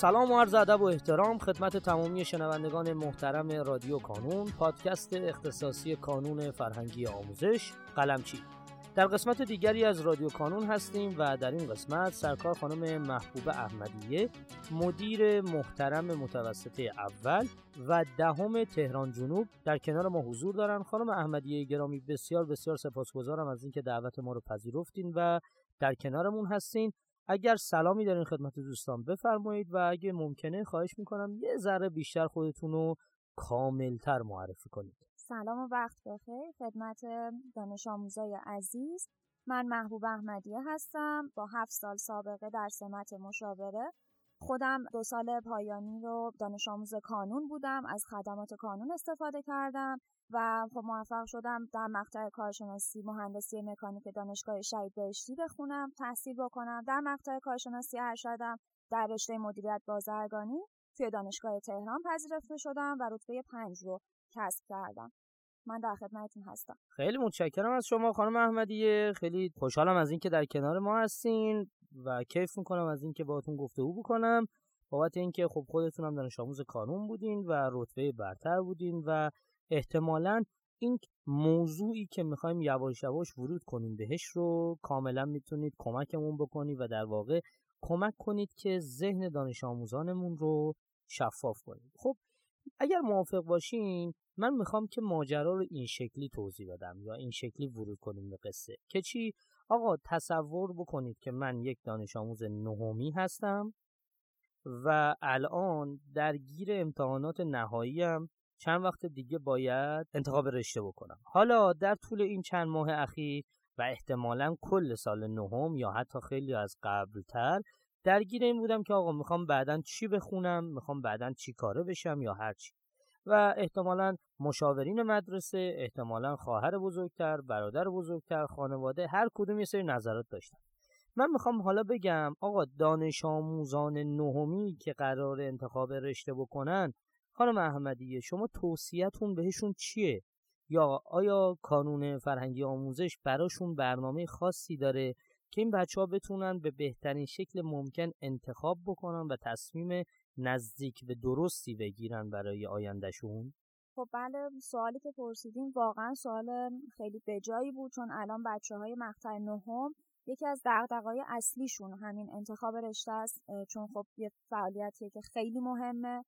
سلام و عرض ادب و احترام خدمت تمامی شنوندگان محترم رادیو کانون پادکست اختصاصی کانون فرهنگی آموزش قلمچی. در قسمت دیگری از رادیو کانون هستیم و در این قسمت سرکار خانم محبوب احمدیه مدیر محترم متوسطه اول و دهم تهران جنوب. در کنار ما حضور دارن خانم احمدیه گرامی بسیار بسیار سپاسگزارم از اینکه دعوت ما رو پذیرفتین و در کنارمون هستین. اگر سلامی دارین خدمت دوستان بفرمایید و اگه ممکنه خواهش می‌کنم یه ذره بیشتر خودتون رو کاملتر معرفی کنید. سلام و وقت بخیر خدمت دانش آموزای عزیز. من محبوب احمدیه هستم. با هفت سال سابقه در سمت مشاوره خودم دو سال پایانی رو دانش آموز کانون بودم از خدمات کانون استفاده کردم و خب موفق شدم در مقطع کارشناسی مهندسی مکانیک دانشگاه شهید بهشتی بخونم تحصیل بکنم. در مقطع کارشناسی ارشدم در رشته مدیریت بازرگانی توی دانشگاه تهران پذیرفته شدم و رتبه پنج رو کسب کردم. من در خدمتتون هستم. خیلی متشکرم از شما خانم احمدیه. خیلی خوشحالم از اینکه در کنار ما هستین. و کیف می‌کنم از اینکه باهاتون گفتگو بکنم. بابت اینکه خب خودتون هم دانش آموز کانون بودین و رتبه برتر بودین و احتمالا این موضوعی که می‌خوایم یواش یواش ورود کنیم بهش رو کاملا می‌تونید کمکمون بکنید و در واقع کمک کنید که ذهن دانش آموزانمون رو شفاف کنید. خب اگر موافق باشین من می‌خوام که ماجرا رو این شکلی توضیح بدم یا این شکلی ورود کنیم به قصه. که چی؟ آقا تصور بکنید که من یک دانش آموز نهمی هستم و الان درگیر امتحانات نهاییم. چند وقت دیگه باید انتخاب رشته بکنم. حالا در طول این چند ماه اخیر و احتمالا کل سال نهم یا حتی خیلی از قبلتر درگیر این بودم که آقا می‌خوام بعدا چی بخونم می‌خوام بعدا چی کاره بشم یا هر چی. و احتمالا مشاورین مدرسه احتمالا خواهر بزرگتر برادر بزرگتر خانواده هر کدوم یه سری نظرات داشتن. من می‌خوام حالا بگم آقا دانش آموزان نهمی که قرار انتخاب رشته بکنن خانم احمدیه شما توصیهتون بهشون چیه؟ یا آیا کانون فرهنگی آموزش براشون برنامه خاصی داره که این بچه ها بتونن به بهترین شکل ممکن انتخاب بکنن و تصمیم نزدیک به درستی بگیرن برای آیندهشون؟ خب بله سوالی که پرسیدیم واقعا سوال خیلی بجایی بود چون الان بچه های مقطع نهم یکی از دقدقای اصلیشون همین انتخاب رشته است چون خب یه فعالیتیه که خیلی مهمه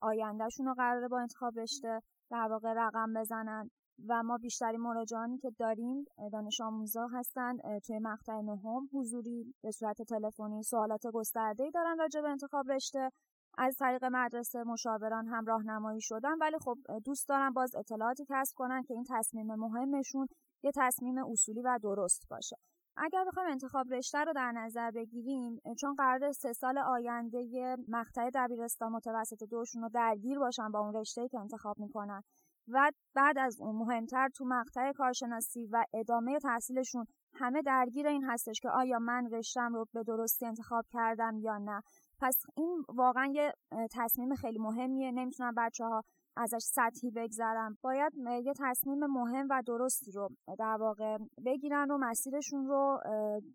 آیندهشون رو قراره با انتخاب رشته در واقع رقم بزنن و ما بیشترین مراجعانی که داریم دانش آموزا هستند توی مقطع نهم حضوری به صورت تلفنی سوالات گسترده‌ای دارن راجع به انتخاب رشته از طریق مدرسه مشاوران هم راهنمایی شدن ولی خب دوست دارن باز اطلاعاتی کسب کنن که این تصمیم مهمشون یه تصمیم اصولی و درست باشه. اگر بخوایم انتخاب رشته رو در نظر بگیریم چون قرار سه سال آینده مقطع دبیرستان متوسط دوشون رو درگیر باشن با اون رشته که انتخاب می‌کنن و بعد از اون مهمتر تو مقطع کارشناسی و ادامه تحصیلشون همه درگیر این هستش که آیا من رشتم رو به درستی انتخاب کردم یا نه. پس این واقعا یه تصمیم خیلی مهمیه. نمی‌تونن بچه ها ازش سطحی بگذرن باید یه تصمیم مهم و درستی رو در واقع بگیرن و مسیرشون رو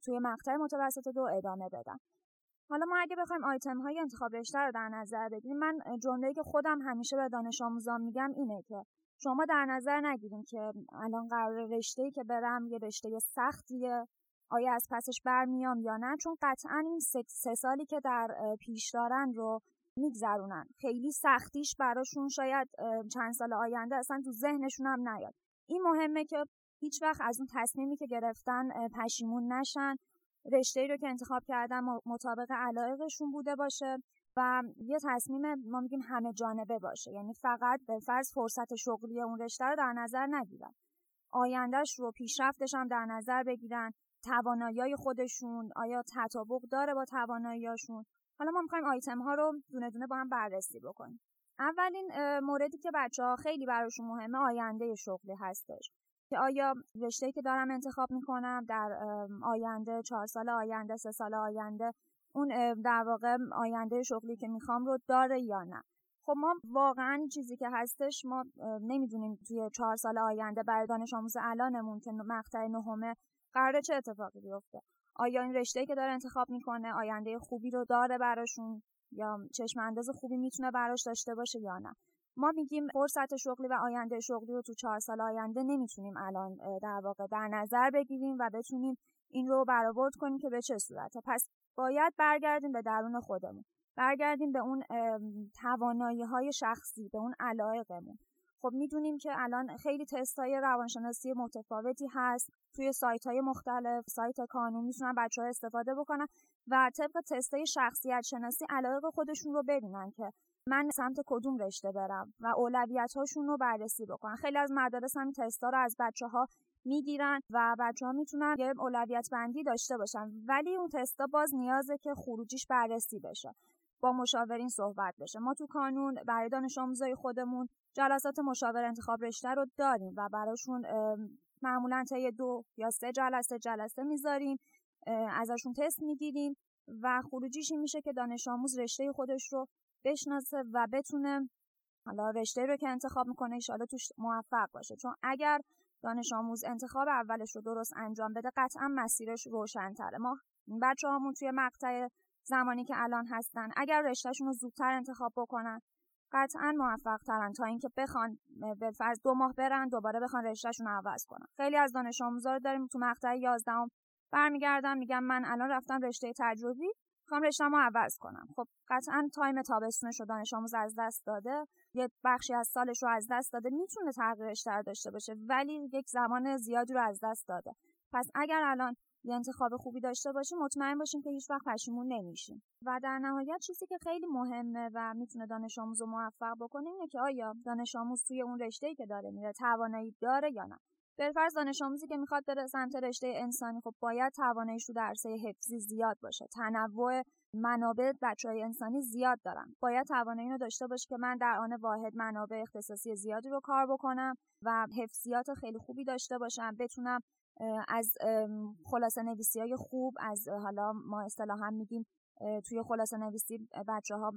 توی مقطع متوسط دو ادامه بدن. حالا ما اگه بخوایم آیتم های انتخاب رشته رو در نظر بگیریم من جمله‌ای که خودم همیشه به دانش آموزان میگم اینه که شما در نظر نگیریم که الان قرار رشته که برم یه رشته سختیه. آیا از پسش برمیام یا نه؟ چون قطعا این سه سالی که در پیش دارن رو میگذرونن. خیلی سختیش براشون شاید چند سال آینده اصلا تو ذهنشون هم نیاد. این مهمه که هیچ وقت از اون تصمیمی که گرفتن پشیمون نشن. رشته رو که انتخاب کردن مطابق علایقشون بوده باشه و یه تصمیم ما میگیم همه جانبه باشه. یعنی فقط به فرض فرصت شغلی اون رشته رو در نظر نگیرن. آیندهش رو پیشرفتش هم در نظر بگیرن. توانایی خودشون آیا تطابق داره با تواناییاشون حالا ما می‌خوایم آیتم ها رو دونه دونه با هم بررسی بکنیم. اولین موردی که بچه ها خیلی براشون مهمه آینده شغلی هستش. که آیا رشته که دارم انتخاب می‌کنم در آینده چهار سال آینده سه سال آینده اون در واقع آینده شغلی که می‌خوام رو داره یا نه؟ خب ما واقعا چیزی که هستش ما نمی‌دونیم توی چهار سال آینده برای دانش آموز الانمون که مقطع نهمه قراره چه اتفاقی بیفته؟ آیا این رشته که داره انتخاب می‌کنه آینده خوبی رو داره براشون؟ یا چشم انداز خوبی می‌تونه براش داشته باشه یا نه؟ ما میگیم فرصت شغلی و آینده شغلی رو تو چهار سال آینده نمی‌تونیم الان در واقع در نظر بگیریم و بتونیم این رو برآورد کنیم که به چه صورته. پس باید برگردیم به درون خودمون. برگردیم به اون توانایی های شخصی به اون علایقمون. خب می‌دونیم که الان خیلی تست های روانشناسی متفاوتی هست. توی سایت های مختلف سایت کانون می‌تونن بچه ها استفاده بکنن و طبق تست های شخصیت شناسی علایق خودشون رو ببینن که من سمت کدوم رشته برم و اولویت هاشون رو بررسی بکنن. خیلی از مدارس هم تست ها رو از بچه ها می‌گیرن و بچه ها می‌تونن یه اولویت بندی داشته باشن. ولی اون تستا باز نیازه که خروجیش بررسی بشه. با مشاورین صحبت بشه. ما تو کانون برای دانش آموزای خودمون جلسات مشاور انتخاب رشته رو داریم و براشون معمولا طی دو یا سه جلسه جلسه می‌ذاریم ازشون تست می‌گیریم و خروجیش این میشه که دانش آموز رشته خودش رو بشناسه و بتونه حالا رشته رو که انتخاب می‌کنه ایشالا توش موفق باشه. چون اگر دانش آموز انتخاب اولش رو درست انجام بده قطعا مسیرش روشنتره. ما بچه هامون توی مقطع زمانی که الان هستن. اگر رشتهشون رو زودتر انتخاب بکنن قطعا موفق ترن تا اینکه بخوان به فرض دو ماه برن دوباره بخوان رشتهشون رو عوض کنن. خیلی از دانش آموزا رو داریم تو مقطع 11 برمیگردم میگم من الان رفتم رشته تجربی می‌خوام رشتهمو عوض کنم. خب قطعا تایم تابستونش رو دانش آموز از دست داده یه بخشی از سالش رو از دست داده می‌تونه تغییر رشته داشته باشه ولی یک زمان زیادی رو از دست داده. پس اگر الان یه انتخاب خوبی داشته باشیم مطمئن باشیم که هیچ وقت پشیمون نمیشیم. و در نهایت چیزی که خیلی مهمه و می‌تونه دانش آموز رو موفق بکنه اینه که آیا دانش آموز توی اون رشته‌ای که داره میره توانایی داره یا نه؟ بالفرض دانش آموزی که می‌خواد بره سمت رشته انسانی خب باید تواناییش رو درسه حفظی زیاد باشه. تنوع منابع بچه های انسانی زیاد دارن. باید توانایی رو داشته باشه که من در آن واحد منابع اختصاصی زیادی رو کار بکنم و حفظیات خیلی خوبی داشته باشم بتونم از خلاصه نویسی های خوب از حالا ما اصطلاحا میگیم توی خلاصه نویسی بچه ها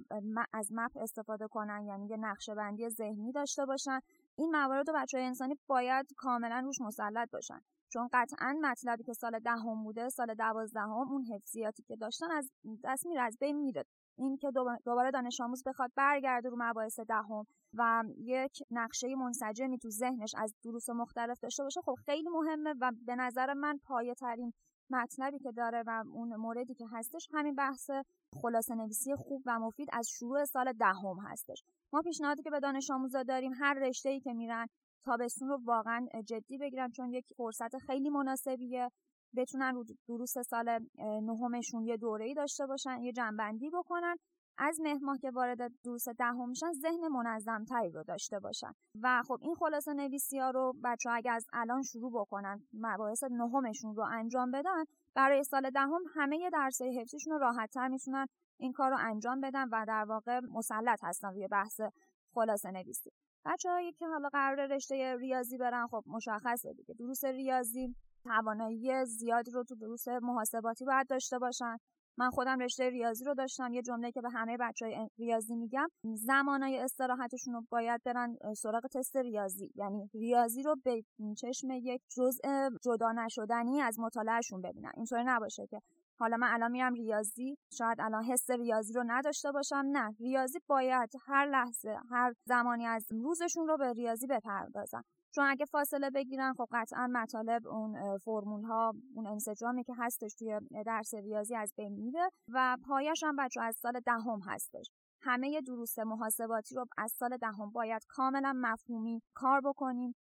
از مپ استفاده کنن یعنی یه نقشه بندی ذهنی داشته باشن. این موارد و بچه های انسانی باید کاملا روش مسلط باشن. چون قطعا مطلبی که سال دهم بوده سال دوازدهم اون حفظیاتی که داشتن از دست میره از بین میره. این که دوباره دانش آموز بخواد برگرده رو مباحث دهم و یک نقشه منسجمی تو ذهنش از دروس مختلف داشته باشه خب خیلی مهمه و به نظر من پایه ترین مطلبی که داره و اون موردی که هستش همین بحث خلاصه نویسی خوب و مفید از شروع سال دهم هستش. ما پیشنهادی که به دانش آموزا داریم هر رشته ای که میرن تابستون رو واقعا جدی بگیرن چون یک فرصت خیلی مناسبیه. بتونن رو دروس سال نهمشون یه دوره‌ای داشته باشن یه جنبندی بکنن. از مهماه که وارد دروس دهم میشن ذهن منظم تری رو داشته باشن. و خب این خلاصه نویسی ها رو بچه ها اگه از الان شروع بکنن مباحث نهمشون رو انجام بدن برای سال دهم همه درسای حفظیشون رو راحت تر می‌تونن این کار رو انجام بدن و در واقع مسلط هستن روی بحث خلاصه نویسی. بچه هایی که حالا قرار رشته ریاضی برن خب مشخصه دیگه. دروس ریاضی توانایی زیادی رو تو دروس محاسباتی باید داشته باشن. من خودم رشته ریاضی رو داشتم یه جمله که به همه بچه های ریاضی میگم زمانای استراحتشون رو باید برن سراغ تست ریاضی. یعنی ریاضی رو به چشم یک جزء جدا نشدنی از مطالعهشون ببینن. اینطوری نباشه که حالا من الان میرم ریاضی شاید الان حس ریاضی رو نداشته باشم. نه ریاضی باید هر لحظه هر زمانی از روزشون رو به ریاضی بپردازن. چون اگه فاصله بگیرن خب قطعا مطالب اون فرمول ها اون انسجامی که هستش توی درس ریاضی از بین میره و پایش هم بچه از سال دهم هستش. همه دروس محاسباتی رو از سال دهم باید کاملا مفهومی کار بکنیم.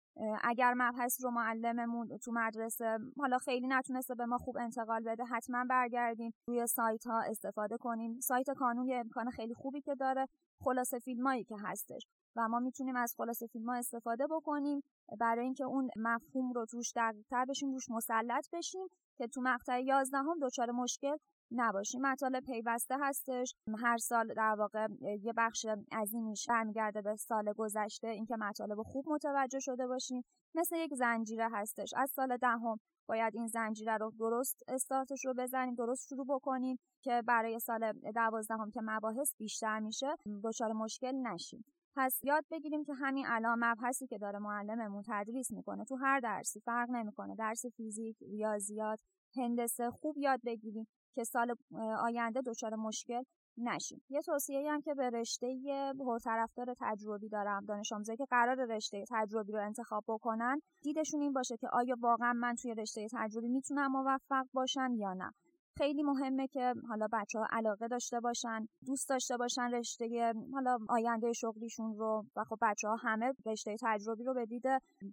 اگر مبحث رو معلممون تو مدرسه حالا خیلی نتونسته به ما خوب انتقال بده حتما برگردیم روی سایت ها استفاده کنیم. سایت کانون یه امکان خیلی خوبی که داره. خلاصه فیلمایی که هستش. و ما می‌تونیم از خلاصه فیلم ها استفاده بکنیم برای اینکه اون مفهوم رو توش دقیقتر بشیم روش مسلط بشیم که تو مقطع 11 هم دچار مشکل نباشیم. مطالب پیوسته هستش. هر سال در واقع یه بخش عظیمیش برمیگرده به سال گذشته اینکه مطالب خوب متوجه شده باشیم. مثل یک زنجیره هستش. از سال دهم باید این زنجیره رو درست استارتش رو بزنیم درست شروع بکنیم که برای سال دوازدهم که مباحث بیشتر میشه دچار مشکل نشیم. پس یاد بگیریم که همین الان مبحثی که داره معلممون تدریس می‌کنه تو هر درسی فرق نمی‌کنه. درس فیزیک ریاضیات هندسه خوب یاد بگیریم که سال آینده دچار مشکل نشیم. یه توصیه هم که به رشته پرطرفدار تجربی دارم دانش آموزایی که قرار رشته تجربی رو انتخاب بکنن دیدشون این باشه که آیا واقعا من توی رشته تجربی می‌تونم موفق باشم یا نه. خیلی مهمه که حالا بچه ها علاقه داشته باشن دوست داشته باشن رشته حالا آینده شغلیشون رو و خب بچه ها همه رشته تجربی رو به دید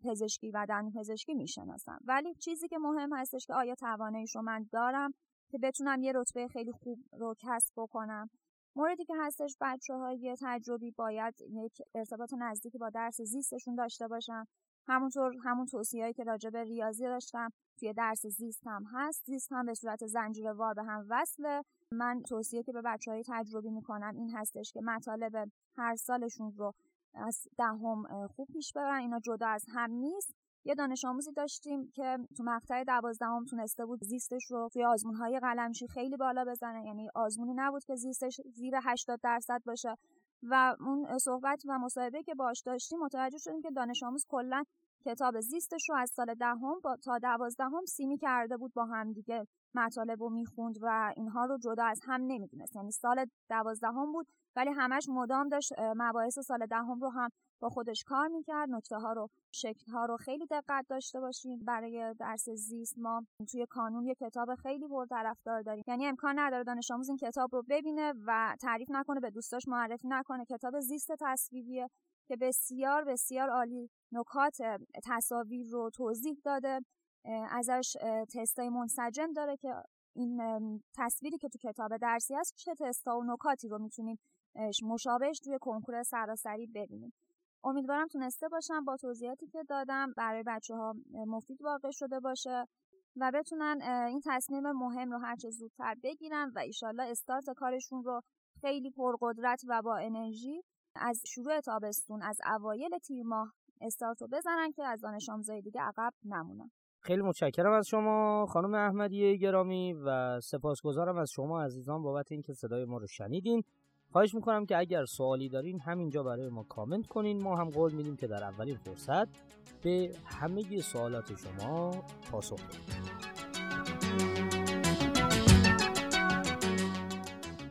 پزشکی و دندون پزشکی می‌شناسن. ولی چیزی که مهم هستش که آیا تواناییش رو من دارم که بتونم یه رتبه خیلی خوب رو کسب بکنم. موردی که هستش بچه های تجربی باید یک ارتباط نزدیکی با درس زیستشون داشته باشن. همونطور همون توصیه‌ای که راجع به ریاضی داشتم توی درس زیست هم هست. زیست هم به صورت زنجیره وار به هم وصله من توصیه که به بچه های تجربی می‌کنم این هستش که مطالب هر سالشون رو از دهم خوب پیش ببرن. اینا جدا از هم نیست. یه دانش آموزی داشتیم که تو مقطع دوازدهم تونسته بود زیستش رو توی آزمون های قلمچی خیلی بالا بزنه. یعنی آزمونی نبود که زیستش زیر 80 درصد باشه. و اون صحبت و مصاحبه که باش داشتیم متوجه شدیم که دانش آموز کلا کتاب زیستش رو از سال دهم با تا دوازدهم سیمی کرده بود با هم دیگه مطالب رو می‌خوند و اینها رو جدا از هم نمی‌دونست. یعنی سال دوازدهم بود ولی همش مدام داشت مباحث سال دهم رو هم با خودش کار می‌کرد. نکته ها رو شکل ها رو خیلی دقت داشته باشیم. برای درس زیست ما توی کانون یه کتاب خیلی پرطرفدار داریم. یعنی امکان نداره دانش آموز این کتاب رو ببینه و تعریف نکنه به دوستاش معرفی نکنه. کتاب زیست تصویریه که بسیار بسیار عالی نکات تصاویر رو توضیح داده. ازش تستای منسجم داره که این تصویری که تو کتاب درسی هست چه تستا و نکاتی رو می‌تونیم مشابهش توی کنکور سراسری ببینیم. امیدوارم تونسته باشم با توضیحاتی که دادم برای بچه ها مفید واقع شده باشه و بتونن این تصمیم مهم رو هرچه زودتر بگیرن و ایشالله استارت کارشون رو خیلی پرقدرت و با انرژی از شروع تابستون از اوایل تیر ماه استارت رو بزنن که از دانش آموزای دیگه عقب نمونن. خیلی متشکرم از شما خانم احمدی گرامی و سپاسگزارم از شما عزیزان بابت اینکه صدای ما رو شنیدین. خواهش می‌کنم که اگر سوالی دارین همینجا برای ما کامنت کنین. ما هم قول میدیم که در اولین فرصت به همه سوالات شما پاسخ بدیم.